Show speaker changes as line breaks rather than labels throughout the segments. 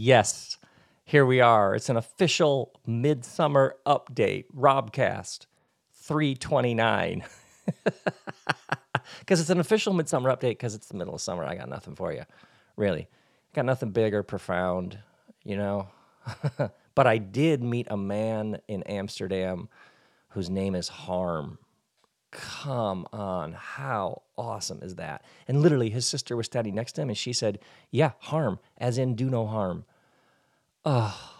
Yes, here we are. It's an official midsummer update. Robcast 329. Because it's an official midsummer update because it's the middle of summer. I got nothing for you, really. Got nothing big or profound, you know. but I did meet a man in Amsterdam whose name is Harm. Come on, how awesome is that? And literally, his sister was standing next to him, and she said, "Yeah, harm, as in do no harm." Oh,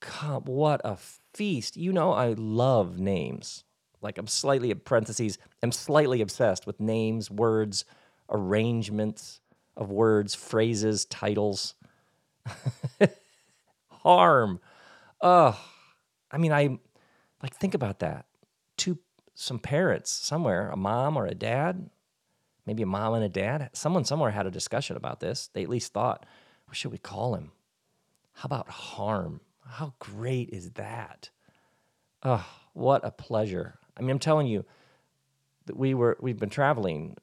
come, what a feast! You know, I love names. Like I'm slightly parentheses. I'm slightly obsessed with names, words, arrangements of words, phrases, titles. harm. Oh, I mean, I like think about that. Some parents somewhere, a mom or a dad, maybe a mom and a dad, someone somewhere had a discussion about this. They at least thought, what should we call him? How about harm? How great is that? Oh, what a pleasure. I mean, I'm telling you that we were we've been traveling,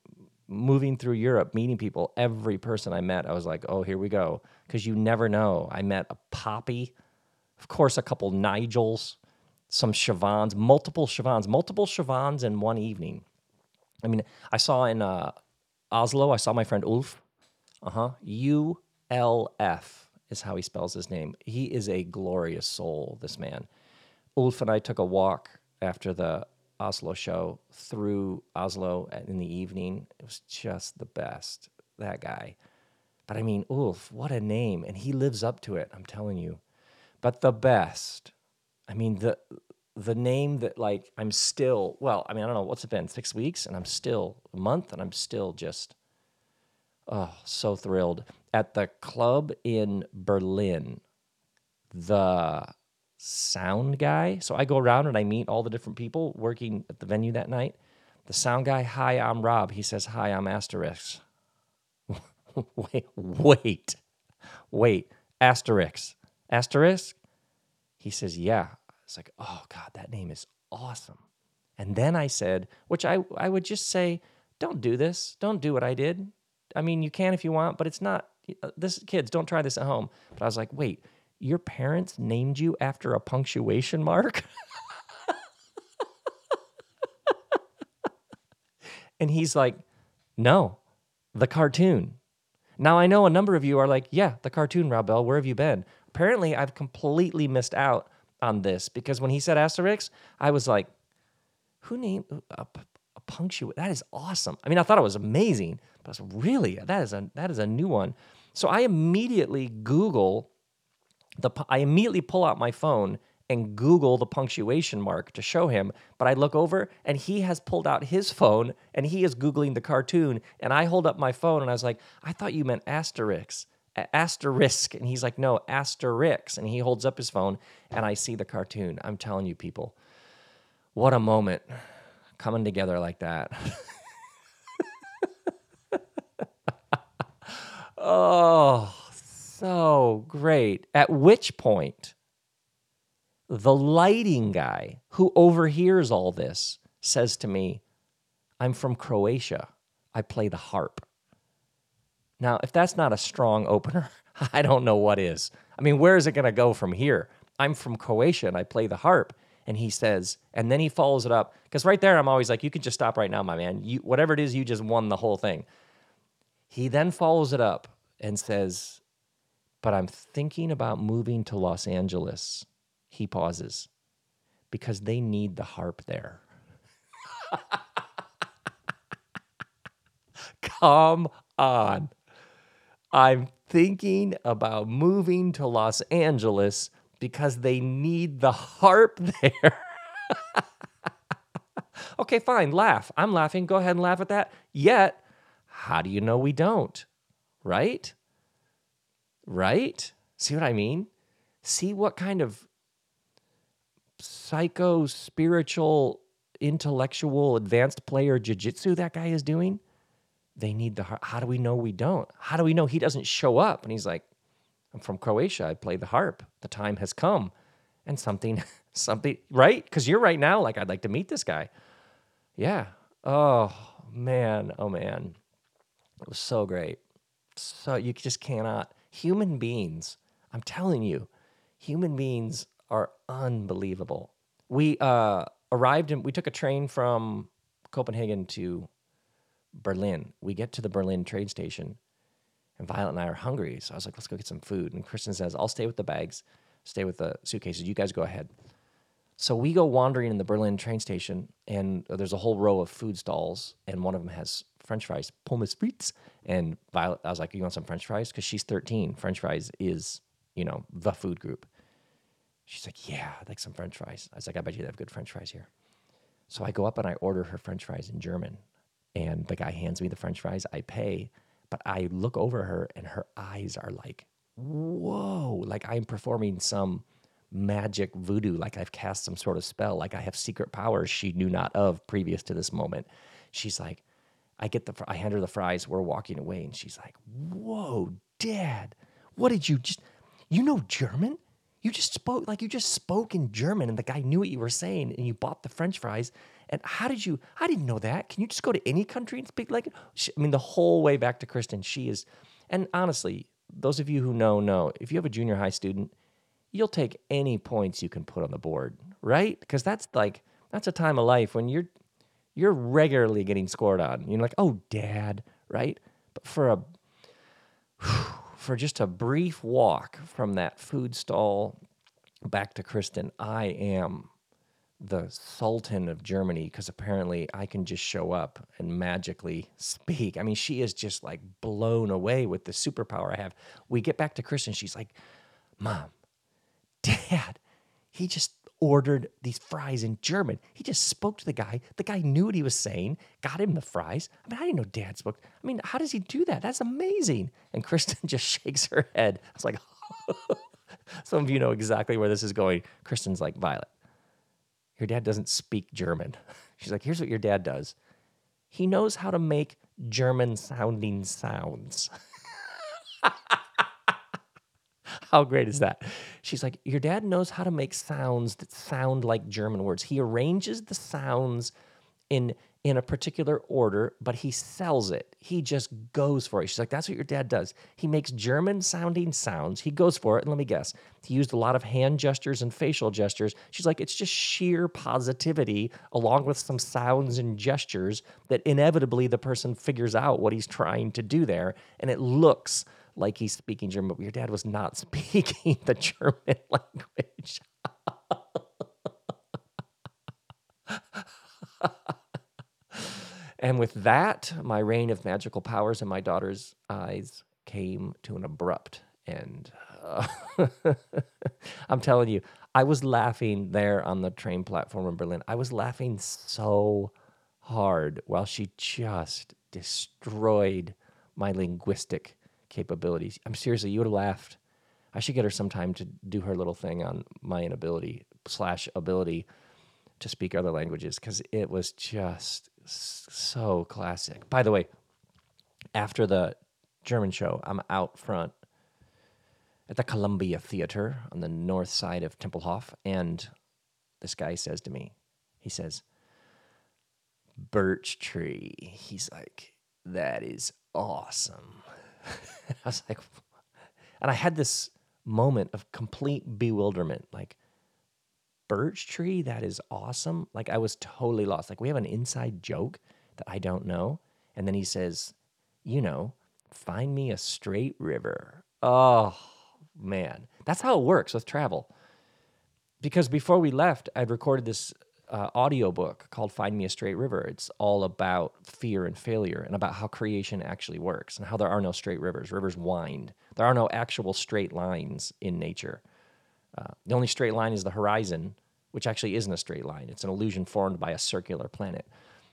moving through Europe, meeting people. Every person I met, I was like, oh, here we go. Because you never know. I met a Poppy, of course, a couple Nigels, some Siobhans, multiple Siobhans, multiple Siobhans in one evening. I mean, I saw in uh, Oslo, I saw my friend Ulf. Uh huh. U L F is how he spells his name. He is a glorious soul, this man. Ulf and I took a walk after the Oslo show through Oslo in the evening. It was just the best, that guy. But I mean, Ulf, what a name. And he lives up to it, I'm telling you. But the best I mean the the name that like I'm still well, I mean I don't know what's it been six weeks and I'm still a month and I'm still just oh so thrilled at the club in Berlin. The sound guy. So I go around and I meet all the different people working at the venue that night. The sound guy, hi, I'm Rob. He says, hi, I'm Asterix. wait, wait, wait, Asterix. Asterix? He says, yeah, it's like, oh God, that name is awesome. And then I said, which I, I would just say, don't do this. Don't do what I did. I mean, you can if you want, but it's not, uh, this, kids, don't try this at home. But I was like, wait, your parents named you after a punctuation mark? and he's like, no, the cartoon. Now I know a number of you are like, yeah, the cartoon, Rob where have you been? Apparently, I've completely missed out on this because when he said Asterix, I was like, who named a, a punctuate? That is awesome. I mean, I thought it was amazing, but I was really that is a that is a new one. So I immediately Google the I immediately pull out my phone and Google the punctuation mark to show him. But I look over and he has pulled out his phone and he is Googling the cartoon. And I hold up my phone and I was like, I thought you meant Asterix asterisk. And he's like, no, asterix. And he holds up his phone and I see the cartoon. I'm telling you, people, what a moment coming together like that. oh, so great. At which point, the lighting guy who overhears all this says to me, I'm from Croatia. I play the harp. Now, if that's not a strong opener, I don't know what is. I mean, where is it going to go from here? I'm from Croatia and I play the harp. And he says, and then he follows it up because right there, I'm always like, you can just stop right now, my man. You, whatever it is, you just won the whole thing. He then follows it up and says, but I'm thinking about moving to Los Angeles. He pauses because they need the harp there. Come on. I'm thinking about moving to Los Angeles because they need the harp there. okay, fine, laugh. I'm laughing. Go ahead and laugh at that. Yet, how do you know we don't? Right? Right? See what I mean? See what kind of psycho, spiritual, intellectual, advanced player jujitsu that guy is doing? They need the harp. How do we know we don't? How do we know he doesn't show up? And he's like, I'm from Croatia. I play the harp. The time has come. And something, something, right? Because you're right now, like, I'd like to meet this guy. Yeah. Oh, man. Oh, man. It was so great. So you just cannot. Human beings I'm telling you, human beings are unbelievable. We uh, arrived and we took a train from Copenhagen to Berlin. We get to the Berlin train station, and Violet and I are hungry. So I was like, let's go get some food. And Kristen says, I'll stay with the bags, stay with the suitcases. You guys go ahead. So we go wandering in the Berlin train station, and uh, there's a whole row of food stalls, and one of them has French fries, pommes frites. And Violet, I was like, "You want some French fries?" Because she's 13. French fries is, you know, the food group. She's like, "Yeah, I'd like some French fries." I was like, "I bet you they have good French fries here." So I go up and I order her French fries in German, and the guy hands me the French fries. I pay, but I look over her, and her eyes are like, "Whoa!" Like I'm performing some magic voodoo, like I've cast some sort of spell, like I have secret powers she knew not of previous to this moment. She's like, I get the, I hand her the fries. We're walking away, and she's like, "Whoa, Dad, what did you just? You know German? You just spoke like you just spoke in German, and the guy knew what you were saying, and you bought the French fries. And how did you? I didn't know that. Can you just go to any country and speak like? She, I mean, the whole way back to Kristen, she is. And honestly, those of you who know know if you have a junior high student you'll take any points you can put on the board, right? Because that's like that's a time of life when you're you're regularly getting scored on. You're like, oh, dad, right? But for a for just a brief walk from that food stall back to Kristen, I am the Sultan of Germany because apparently I can just show up and magically speak. I mean, she is just like blown away with the superpower I have. We get back to Kristen, she's like, Mom, Dad, he just ordered these fries in German. He just spoke to the guy. The guy knew what he was saying, got him the fries. I mean, I didn't know Dad spoke. I mean, how does he do that? That's amazing. And Kristen just shakes her head. I was like, some of you know exactly where this is going. Kristen's like, Violet, your dad doesn't speak German. She's like, here's what your dad does. He knows how to make German sounding sounds. How great is that? She's like, Your dad knows how to make sounds that sound like German words. He arranges the sounds in in a particular order, but he sells it. He just goes for it. She's like, that's what your dad does. He makes German sounding sounds. He goes for it. And let me guess, he used a lot of hand gestures and facial gestures. She's like, it's just sheer positivity along with some sounds and gestures that inevitably the person figures out what he's trying to do there. And it looks like he's speaking German, but your dad was not speaking the German language. and with that, my reign of magical powers in my daughter's eyes came to an abrupt end. Uh, I'm telling you, I was laughing there on the train platform in Berlin. I was laughing so hard while she just destroyed my linguistic capabilities. I'm seriously, you would have laughed. I should get her some time to do her little thing on my inability slash ability to speak other languages because it was just so classic. By the way, after the German show, I'm out front at the Columbia Theater on the north side of Tempelhof, and this guy says to me, he says, Birch tree. He's like, that is awesome. I was like, and I had this moment of complete bewilderment. Like, birch tree, that is awesome. Like, I was totally lost. Like, we have an inside joke that I don't know. And then he says, you know, find me a straight river. Oh, man. That's how it works with travel. Because before we left, I'd recorded this uh, audiobook called Find Me a Straight River. It's all about fear and failure and about how creation actually works and how there are no straight rivers. Rivers wind. There are no actual straight lines in nature. Uh, the only straight line is the horizon, which actually isn't a straight line. It's an illusion formed by a circular planet.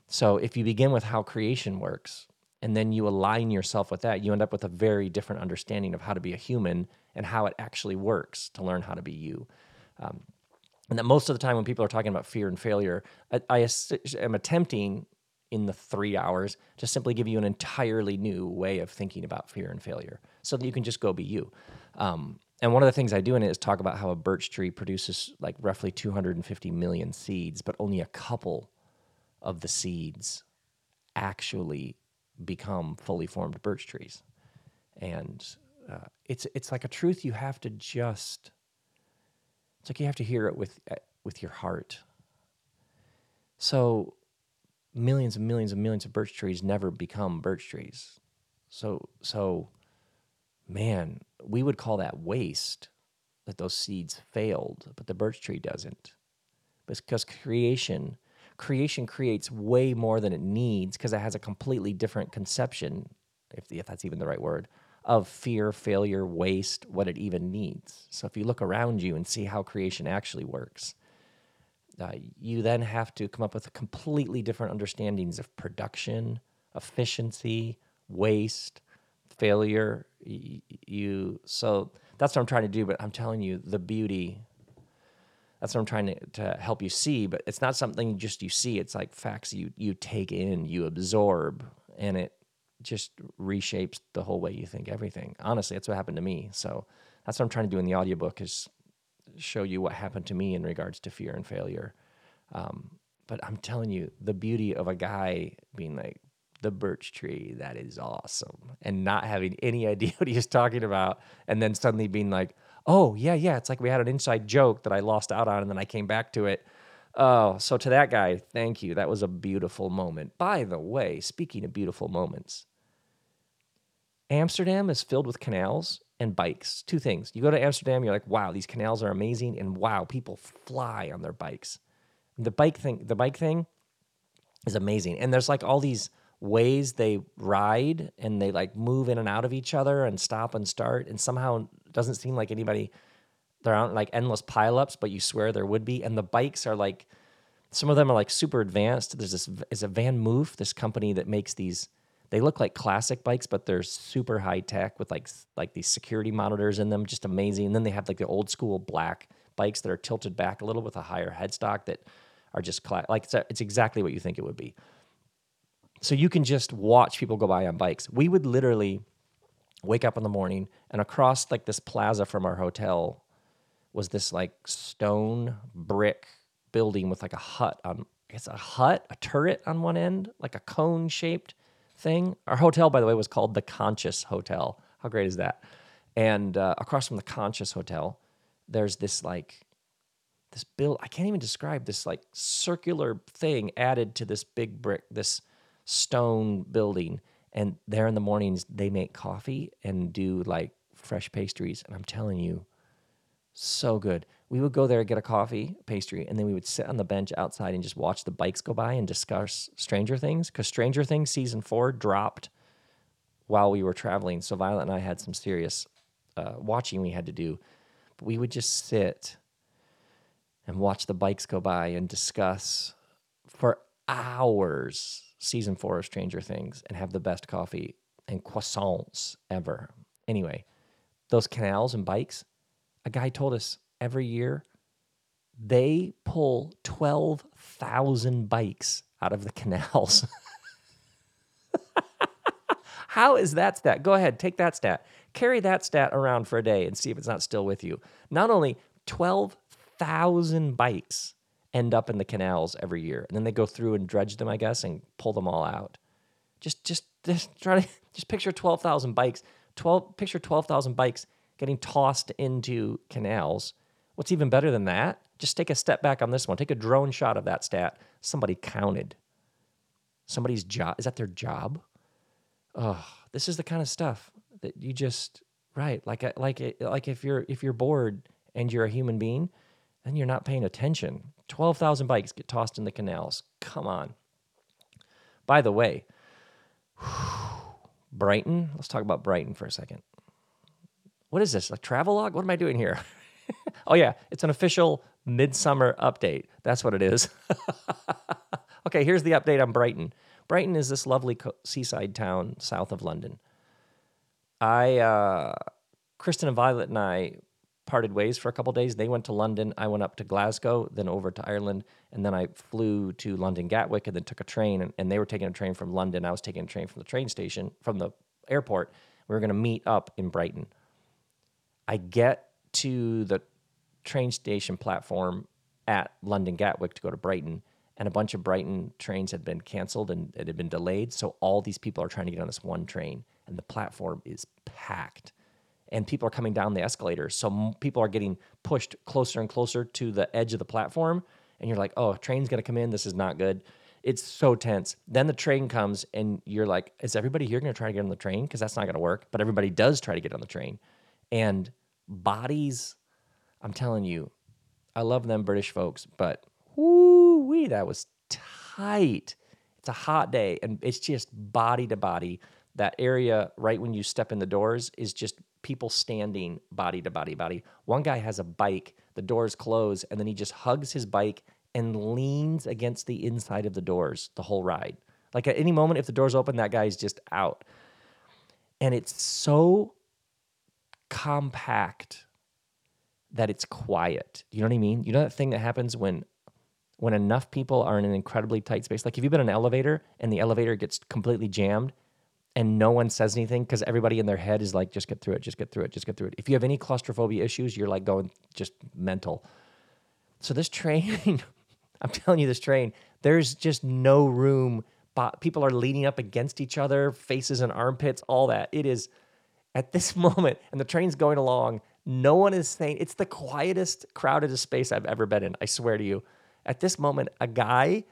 So if you begin with how creation works and then you align yourself with that, you end up with a very different understanding of how to be a human and how it actually works to learn how to be you. Um, and that most of the time when people are talking about fear and failure, I, I am attempting in the three hours to simply give you an entirely new way of thinking about fear and failure so that you can just go be you. Um, and one of the things I do in it is talk about how a birch tree produces like roughly 250 million seeds, but only a couple of the seeds actually become fully formed birch trees. And uh, it's it's like a truth you have to just. It's like you have to hear it with uh, with your heart. So, millions and millions and millions of birch trees never become birch trees. So so, man, we would call that waste that those seeds failed, but the birch tree doesn't. Because creation creation creates way more than it needs because it has a completely different conception, if, if that's even the right word, of fear, failure, waste, what it even needs. So if you look around you and see how creation actually works, uh, you then have to come up with completely different understandings of production, efficiency, waste, failure. You so that's what I'm trying to do. But I'm telling you, the beauty that's what I'm trying to, to help you see. But it's not something just you see. It's like facts you you take in, you absorb, and it just reshapes the whole way you think everything. Honestly, that's what happened to me. So that's what I'm trying to do in the audiobook is show you what happened to me in regards to fear and failure. Um, but I'm telling you, the beauty of a guy being like, the birch tree, that is awesome, and not having any idea what he was talking about, and then suddenly being like, oh, yeah, yeah, it's like we had an inside joke that I lost out on and then I came back to it. Oh, so to that guy, thank you. That was a beautiful moment. By the way, speaking of beautiful moments, Amsterdam is filled with canals and bikes. Two things. You go to Amsterdam, you're like, wow, these canals are amazing, and wow, people fly on their bikes. The bike thing, the bike thing is amazing. And there's like all these ways they ride and they like move in and out of each other and stop and start and somehow doesn't seem like anybody there aren't like endless pileups but you swear there would be. And the bikes are like some of them are like super advanced. There's this is a VanMoof this company that makes these they look like classic bikes but they're super high tech with like like these security monitors in them just amazing. And then they have like the old school black bikes that are tilted back a little with a higher headstock that are just cla- like it's, a, it's exactly what you think it would be so you can just watch people go by on bikes. We would literally wake up in the morning and across like this plaza from our hotel was this like stone brick building with like a hut on it's a hut, a turret on one end, like a cone shaped thing. Our hotel, by the way, was called the Conscious Hotel. How great is that? And uh, across from the Conscious Hotel, there's this like this build. I can't even describe this like circular thing added to this big brick. This stone building. And there in the mornings, they make coffee and do like fresh pastries. And I'm telling you, so good. We would go there, get a coffee, pastry, and then we would sit on the bench outside and just watch the bikes go by and discuss Stranger Things. Because Stranger Things season four dropped while we were traveling. So Violet and I had some serious uh, watching we had to do. But we would just sit and watch the bikes go by and discuss for hours season four of Stranger Things and have the best coffee and croissants ever. Anyway, those canals and bikes, a guy told us every year they pull 12,000 bikes out of the canals. How is that stat? Go ahead, take that stat. Carry that stat around for a day and see if it's not still with you. Not only 12,000 bikes end up in the canals every year, and then they go through and dredge them, I guess, and pull them all out. Just, just, just try to just picture twelve thousand bikes. Twelve, picture twelve thousand bikes getting tossed into canals. What's even better than that? Just take a step back on this one. Take a drone shot of that stat. Somebody counted. Somebody's job is that their job? Oh, this is the kind of stuff that you just right like like like if you're if you're bored and you're a human being then you're not paying attention. 12,000 bikes get tossed in the canals. Come on. By the way, Brighton, let's talk about Brighton for a second. What is this? A travel log? What am I doing here? oh, yeah, it's an official midsummer update. That's what it is. okay, here's the update on Brighton. Brighton is this lovely seaside town south of London. I, uh, Kristen and Violet and I parted ways for a couple days. They went to London. I went up to Glasgow, then over to Ireland, and then I flew to London Gatwick, and then took a train. And, and they were taking a train from London. I was taking a train from the train station from the airport. We were going to meet up in Brighton. I get to the train station platform at London Gatwick to go to Brighton, and a bunch of Brighton trains had been canceled and it had been delayed. So all these people are trying to get on this one train, and the platform is packed and people are coming down the escalator. So people are getting pushed closer and closer to the edge of the platform. And you're like, oh, train's gonna come in. This is not good. It's so tense. Then the train comes, and you're like, is everybody here gonna try to get on the train? Because that's not gonna work. But everybody does try to get on the train. And bodies, I'm telling you, I love them British folks, but whoo wee, that was tight. It's a hot day, and it's just body to body. That area right when you step in the doors is just people standing body to body body. One guy has a bike, the doors close, and then he just hugs his bike and leans against the inside of the doors the whole ride. Like at any moment, if the doors open, that guy's just out. And it's so compact that it's quiet. You know what I mean? You know that thing that happens when when enough people are in an incredibly tight space. Like if you've been in an elevator and the elevator gets completely jammed and no one says anything because everybody in their head is like, just get through it, just get through it, just get through it. If you have any claustrophobia issues, you're like going just mental. So this train, I'm telling you, this train, there's just no room. People are leaning up against each other, faces and armpits, all that. It is at this moment, and the train's going along. No one is saying it's the quietest, crowdedest space I've ever been in. I swear to you. At this moment, a guy,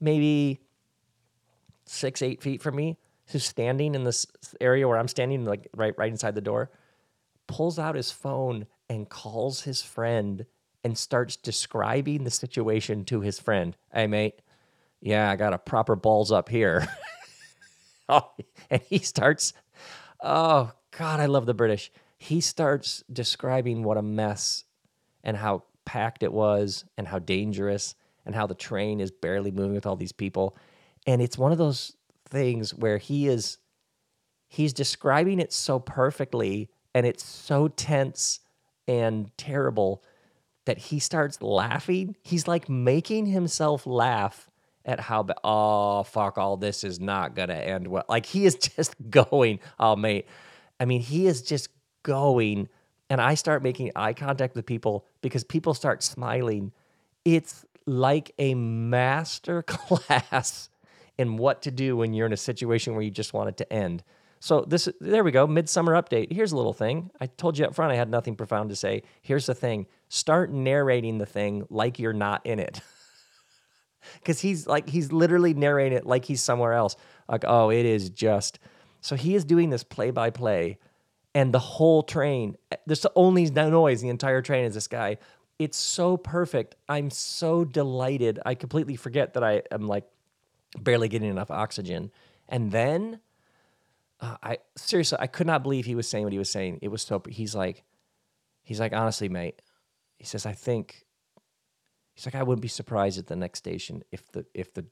maybe six, eight feet from me, who's standing in this area where I'm standing, like right, right inside the door, pulls out his phone and calls his friend and starts describing the situation to his friend. Hey, mate, yeah, I got a proper balls up here. oh, and he starts, oh, God, I love the British. He starts describing what a mess and how packed it was and how dangerous and how the train is barely moving with all these people. And it's one of those things where he is he's describing it so perfectly and it's so tense and terrible that he starts laughing. He's like making himself laugh at how oh fuck all this is not gonna end well. Like he is just going, oh mate. I mean, he is just going and I start making eye contact with people because people start smiling. It's like a master class in what to do when you're in a situation where you just want it to end. So this there we go, midsummer update. Here's a little thing. I told you up front I had nothing profound to say. Here's the thing. Start narrating the thing like you're not in it. Cuz he's like he's literally narrating it like he's somewhere else. Like, "Oh, it is just." So he is doing this play by play and the whole train, there's the only noise the entire train is this guy. It's so perfect. I'm so delighted. I completely forget that I am like barely getting enough oxygen. And then uh, I seriously, I could not believe he was saying what he was saying. It was so, he's like, he's like, honestly, mate, he says, I think, he's like, I wouldn't be surprised at the next station if the, if the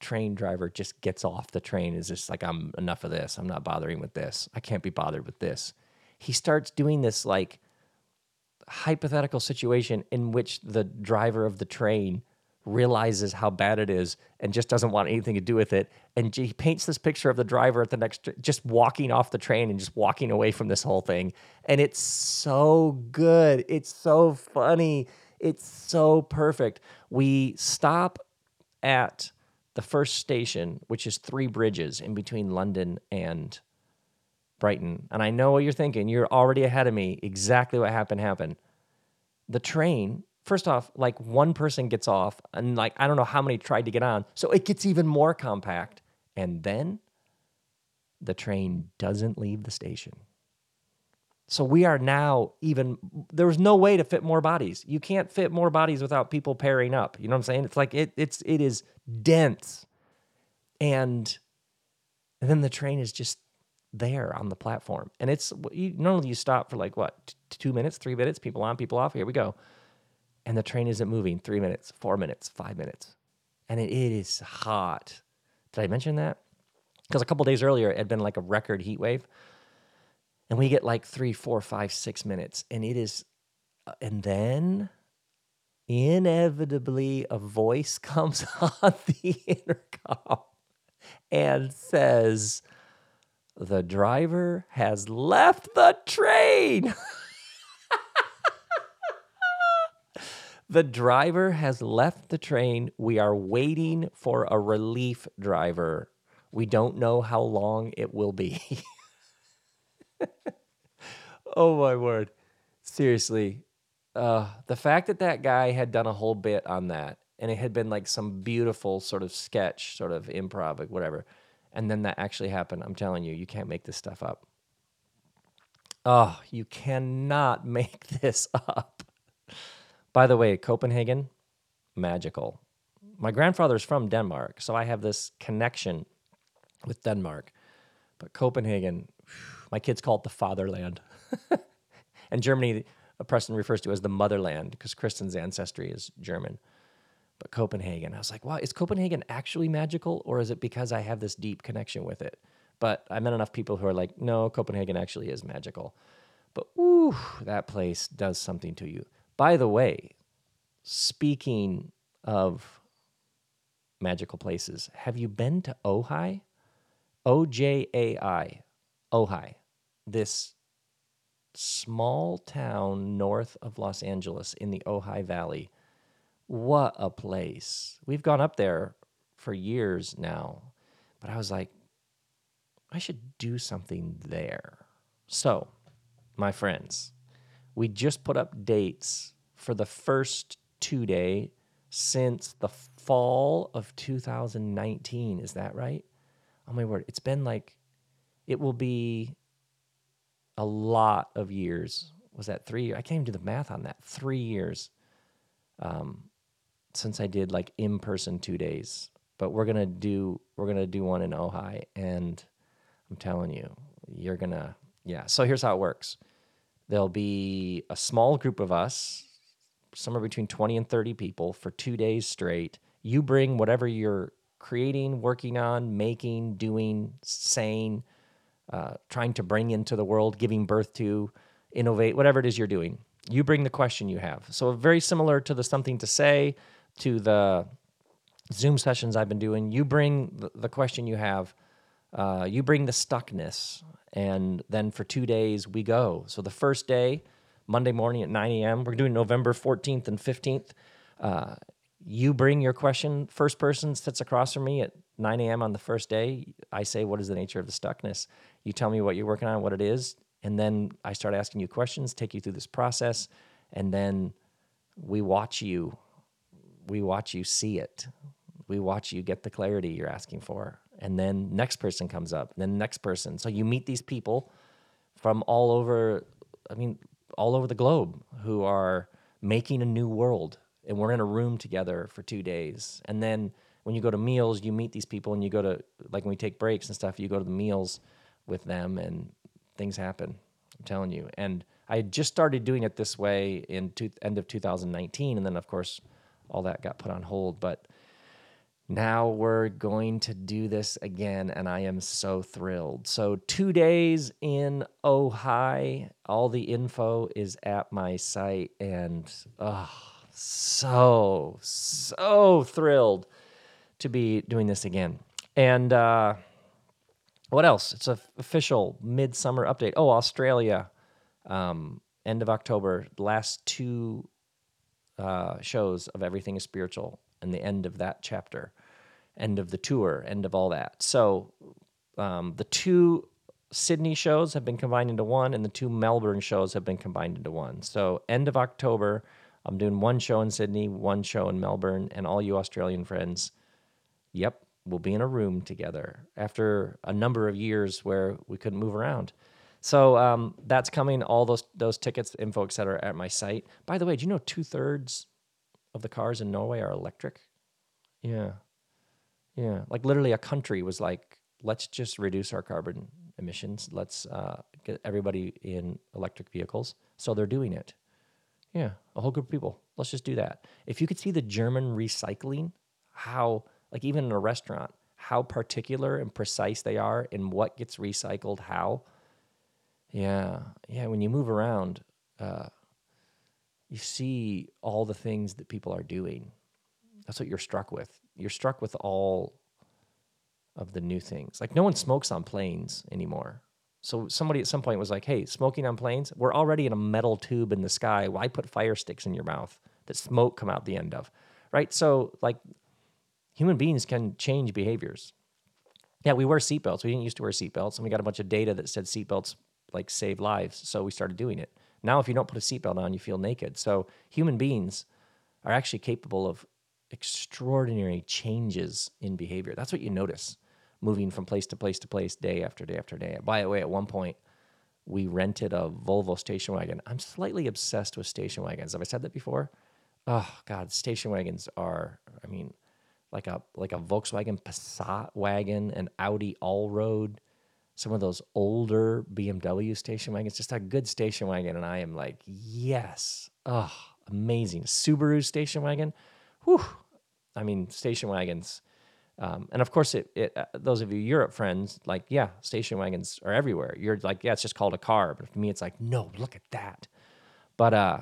train driver just gets off the train is just like, I'm enough of this. I'm not bothering with this. I can't be bothered with this. He starts doing this like hypothetical situation in which the driver of the train realizes how bad it is and just doesn't want anything to do with it. And he paints this picture of the driver at the next, just walking off the train and just walking away from this whole thing. And it's so good. It's so funny. It's so perfect. We stop at the first station, which is Three Bridges in between London and Brighton. And I know what you're thinking. You're already ahead of me. Exactly what happened happened. The train first off, like one person gets off, and like I don't know how many tried to get on, so it gets even more compact. And then the train doesn't leave the station. So we are now even there was no way to fit more bodies. You can't fit more bodies without people pairing up. You know what I'm saying? It's like it it's it is dense. And, and then the train is just there on the platform. And it's you, normally you stop for like what, t- 2 minutes, 3 minutes, people on, people off. Here we go and the train isn't moving three minutes, four minutes, five minutes. And it, it is hot. Did I mention that? Because a couple days earlier, it had been like a record heat wave. And we get like three, four, five, six minutes. And it is, uh, and then inevitably a voice comes on the intercom and says, The driver has left the train. The driver has left the train. We are waiting for a relief driver. We don't know how long it will be. oh my word. Seriously. Uh, the fact that that guy had done a whole bit on that and it had been like some beautiful sort of sketch, sort of improv, whatever. And then that actually happened. I'm telling you, you can't make this stuff up. Oh, you cannot make this up. By the way, Copenhagen, magical. My grandfather's from Denmark, so I have this connection with Denmark. But Copenhagen, my kids call it the fatherland. and Germany, uh, Preston refers to as the motherland because Kristen's ancestry is German. But Copenhagen, I was like, wow, is Copenhagen actually magical or is it because I have this deep connection with it? But I met enough people who are like, no, Copenhagen actually is magical. But ooh, that place does something to you. By the way, speaking of magical places, have you been to Ojai? O J A I, Ojai, this small town north of Los Angeles in the Ojai Valley. What a place. We've gone up there for years now, but I was like, I should do something there. So, my friends, we just put up dates for the first two day since the fall of 2019. Is that right? Oh my word. It's been like, it will be a lot of years. Was that three years? I can't even do the math on that. Three years um, since I did like in person two days. But we're gonna do we're gonna do one in Ojai, and I'm telling you, you're gonna yeah. So here's how it works. There'll be a small group of us, somewhere between 20 and 30 people for two days straight. You bring whatever you're creating, working on, making, doing, saying, uh, trying to bring into the world, giving birth to, innovate, whatever it is you're doing. You bring the question you have. So, very similar to the something to say, to the Zoom sessions I've been doing, you bring the, the question you have, uh, you bring the stuckness, and then for two days we go. So, the first day, Monday morning at 9 a.m., we're doing November 14th and 15th. Uh, you bring your question. First person sits across from me at 9 a.m. on the first day. I say, What is the nature of the stuckness? You tell me what you're working on, what it is. And then I start asking you questions, take you through this process. And then we watch you. We watch you see it. We watch you get the clarity you're asking for. And then next person comes up, then next person. So you meet these people from all over, I mean, all over the globe who are making a new world and we're in a room together for two days. And then when you go to meals, you meet these people and you go to, like when we take breaks and stuff, you go to the meals with them and things happen. I'm telling you. And I just started doing it this way in two, end of 2019. And then, of course, all that got put on hold. But now we're going to do this again, and I am so thrilled. So, two days in Ojai, all the info is at my site, and oh, so, so thrilled to be doing this again. And uh, what else? It's an official midsummer update. Oh, Australia, um, end of October, last two uh, shows of Everything is Spiritual, and the end of that chapter, end of the tour, end of all that. So um, the two Sydney shows have been combined into one, and the two Melbourne shows have been combined into one. So end of October I'm doing one show in Sydney, one show in Melbourne, and all you Australian friends, yep, we'll be in a room together after a number of years where we couldn't move around. So um, that's coming. All those those tickets, info, etc., at my site. By the way, do you know two thirds of the cars in Norway are electric? Yeah, yeah. Like literally, a country was like, let's just reduce our carbon emissions. Let's uh, get everybody in electric vehicles. So they're doing it. Yeah, a whole group of people. Let's just do that. If you could see the German recycling, how, like even in a restaurant, how particular and precise they are in what gets recycled, how. Yeah, yeah. When you move around, uh, you see all the things that people are doing. That's what you're struck with. You're struck with all of the new things. Like no one smokes on planes anymore. So somebody at some point was like, "Hey, smoking on planes, we're already in a metal tube in the sky. Why put fire sticks in your mouth that smoke come out the end of?" Right? So like human beings can change behaviors. Yeah, we wear seatbelts. We didn't used to wear seatbelts, and we got a bunch of data that said seatbelts like save lives. So we started doing it. Now, if you don't put a seatbelt on, you feel naked. So human beings are actually capable of extraordinary changes in behavior. That's what you notice moving from place to place to place, day after day after day. By the way, at one point, we rented a Volvo station wagon. I'm slightly obsessed with station wagons. Have I said that before? Oh God, station wagons are. I mean, like a like a Volkswagen Passat wagon, an Audi Allroad, some of those older BMW station wagons. Just a good station wagon, and I am like, yes, oh, amazing. Subaru station wagon, whew. I mean, station wagons. Um, and of course, it, it uh, those of you Europe friends, like, yeah, station wagons are everywhere. You're like, yeah, it's just called a car. But for me, it's like, no, look at that. But uh,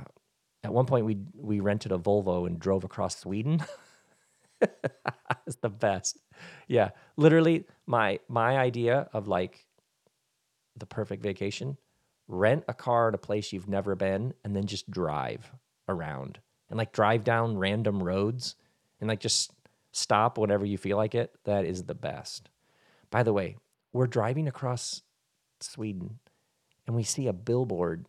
at one point, we we rented a Volvo and drove across Sweden. it's the best. Yeah, literally, my my idea of like the perfect vacation: rent a car at a place you've never been, and then just drive around and like drive down random roads and like just stop whenever you feel like it. That is the best. By the way, we're driving across Sweden and we see a billboard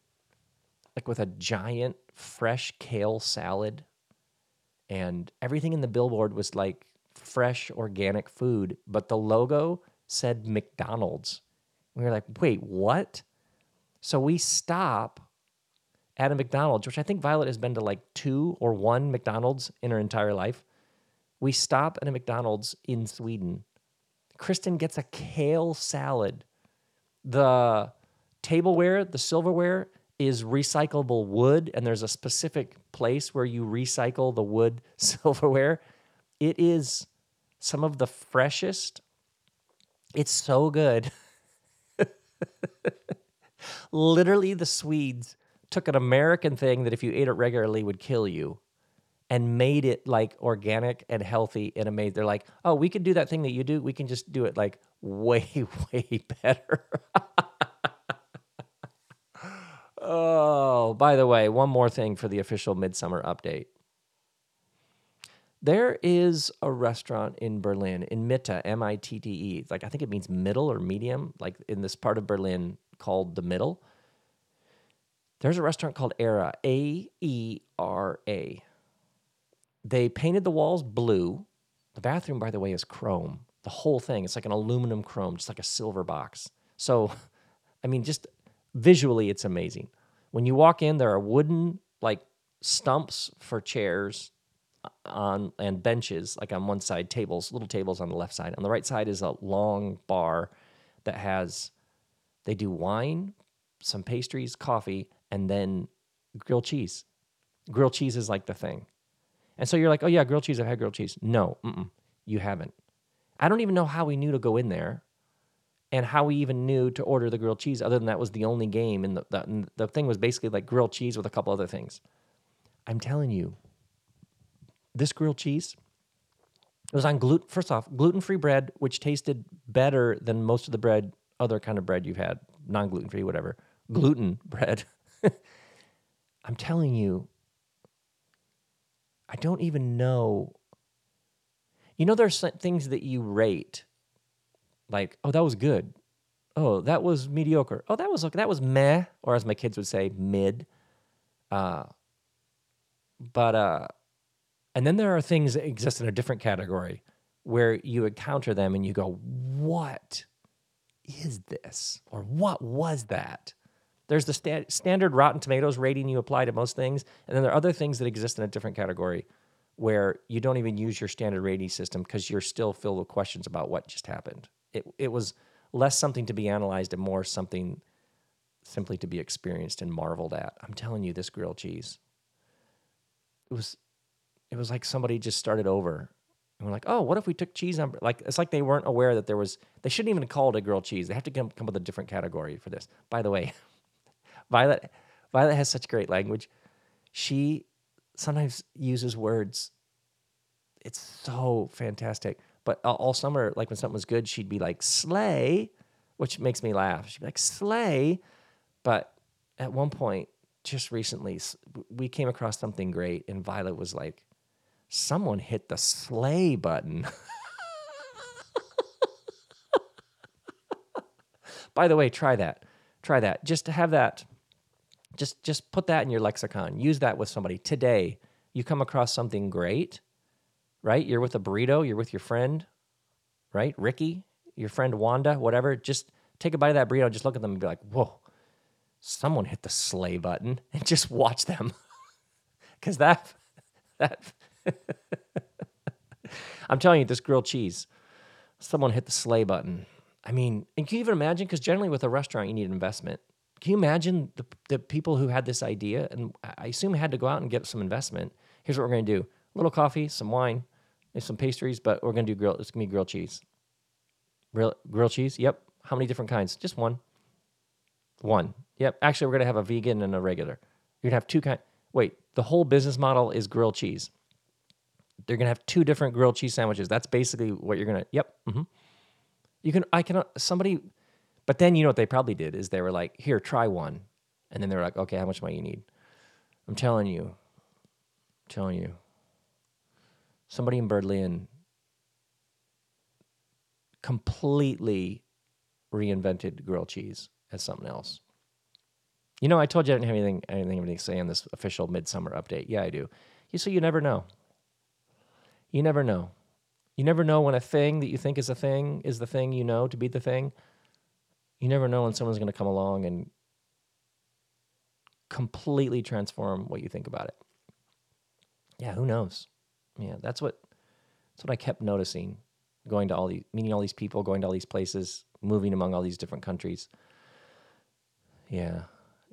like with a giant fresh kale salad and everything in the billboard was like fresh organic food, but the logo said McDonald's. We were like, wait, what? So we stop at a McDonald's, which I think Violet has been to like two or one McDonald's in her entire life. We stop at a McDonald's in Sweden. Kristen gets a kale salad. The tableware, the silverware is recyclable wood, and there's a specific place where you recycle the wood silverware. It is some of the freshest. It's so good. Literally, the Swedes took an American thing that if you ate it regularly would kill you and made it like organic and healthy and amazing. They're like, oh, we can do that thing that you do. We can just do it like way, way better. oh, by the way, one more thing for the official midsummer update. There is a restaurant in Berlin, in Mitte, M I T T E. Like, I think it means middle or medium, like in this part of Berlin called the middle. There's a restaurant called Aera, A E R A. They painted the walls blue. The bathroom, by the way, is chrome. The whole thing, it's like an aluminum chrome, just like a silver box. So, I mean, just visually, it's amazing. When you walk in, there are wooden like stumps for chairs uh, on and benches, like on one side, tables, little tables on the left side. On the right side is a long bar that has they do wine, some pastries, coffee, and then grilled cheese. Grilled cheese is like the thing. And so you're like, oh yeah, grilled cheese. I've had grilled cheese. No, you haven't. I don't even know how we knew to go in there, and how we even knew to order the grilled cheese. Other than that was the only game, and the, the, the thing was basically like grilled cheese with a couple other things. I'm telling you, this grilled cheese. It was on gluten. First off, gluten-free bread, which tasted better than most of the bread, other kind of bread you've had, non-gluten-free, whatever. Gluten bread. I'm telling you, I don't even know. You know, there's things that you rate, like, oh, that was good. Oh, that was mediocre. Oh, that was that was meh, or as my kids would say, mid. Uh, but uh, and then there are things that exist in a different category where you encounter them and you go, "What is this?" or "What was that?" There's the sta- standard Rotten Tomatoes rating you apply to most things, and then there are other things that exist in a different category where you don't even use your standard rating system because you're still filled with questions about what just happened. It it was less something to be analyzed and more something simply to be experienced and marveled at. I'm telling you, this grilled cheese. It was it was like somebody just started over and we're like, oh, what if we took cheese on like it's like they weren't aware that there was they shouldn't even call it a grilled cheese. They have to come, come up with a different category for this. By the way, Violet Violet has such great language. She sometimes uses words. It's so fantastic. But all summer, like when something was good, she'd be like "slay," which makes me laugh. She'd be like "slay," but at one point, just recently, we came across something great, and Violet was like, "Someone hit the slay button." By the way, try that Try that. Just to have that. Just just put that in your lexicon. Use that with somebody today. You come across something great, right? You're with a burrito. You're with your friend, right? Ricky, your friend Wanda, whatever. Just take a bite of that burrito. Just look at them and be like, "Whoa, someone hit the slay button," and just watch them, because that that. I'm telling you, this grilled cheese. Someone hit the slay button. I mean, and can you even imagine? Because generally with a restaurant, you need investment. Can you imagine the, the people who had this idea? And I assume had to go out and get some investment. Here's what we're going to do a little coffee, some wine, and some pastries, but we're going to do grill. It's going to be grilled cheese. Real, grilled cheese? Yep. How many different kinds? Just one. One. Yep. Actually, we're going to have a vegan and a regular. You're going to have two kind. Wait, the whole business model is grilled cheese. They're going to have two different grilled cheese sandwiches. That's basically what you're going to. Yep. Mm-hmm. You can, I can, somebody, but then you know what they probably did is they were like, here, try one. And then they were like, okay, how much money you need? I'm telling you, I'm telling you, somebody in Berlin completely reinvented grilled cheese as something else. You know, I told you I didn't have anything, anything, to say in this official midsummer update. Yeah, I do. You so you never know. You never know. You never know when a thing that you think is a thing is the thing you know to be the thing. You never know when someone's going to come along and completely transform what you think about it. Yeah, who knows? Yeah, that's what that's what I kept noticing going to all these meeting all these people, going to all these places, moving among all these different countries. Yeah,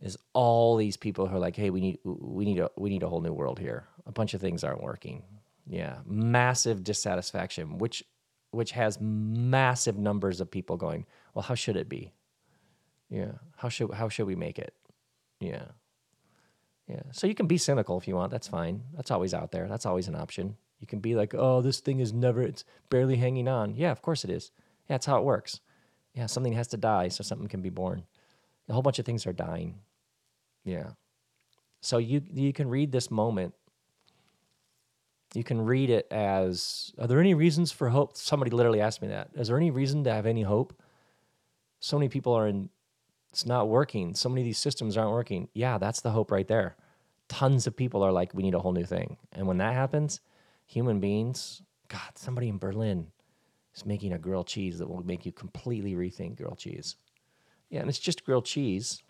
is all these people who are like, "Hey, we need we need a we need a whole new world here. A bunch of things aren't working. Yeah, massive dissatisfaction, which which has massive numbers of people going, well, how should it be? Yeah, how should how should we make it? Yeah, yeah. So you can be cynical if you want. That's fine. That's always out there. That's always an option. You can be like, oh, this thing is never. It's barely hanging on. Yeah, of course it is. Yeah, that's how it works. Yeah, something has to die so something can be born. A whole bunch of things are dying. Yeah. So you you can read this moment you can read it as Are there any reasons for hope? Somebody literally asked me that. Is there any reason to have any hope? So many people are in, it's not working. So many of these systems aren't working. Yeah, that's the hope right there. Tons of people are like, we need a whole new thing. And when that happens, human beings, God, somebody in Berlin is making a grilled cheese that will make you completely rethink grilled cheese. Yeah, and it's just grilled cheese.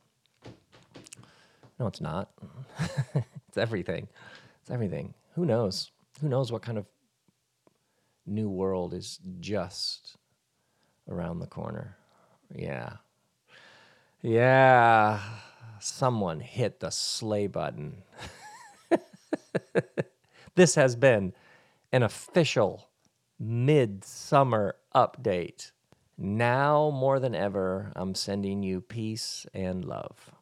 No, it's not. it's everything. It's everything. Who knows? who knows what kind of new world is just around the corner. Yeah. Yeah. Someone hit the sleigh button. this has been an official midsummer update. Now more than ever, I'm sending you peace and love.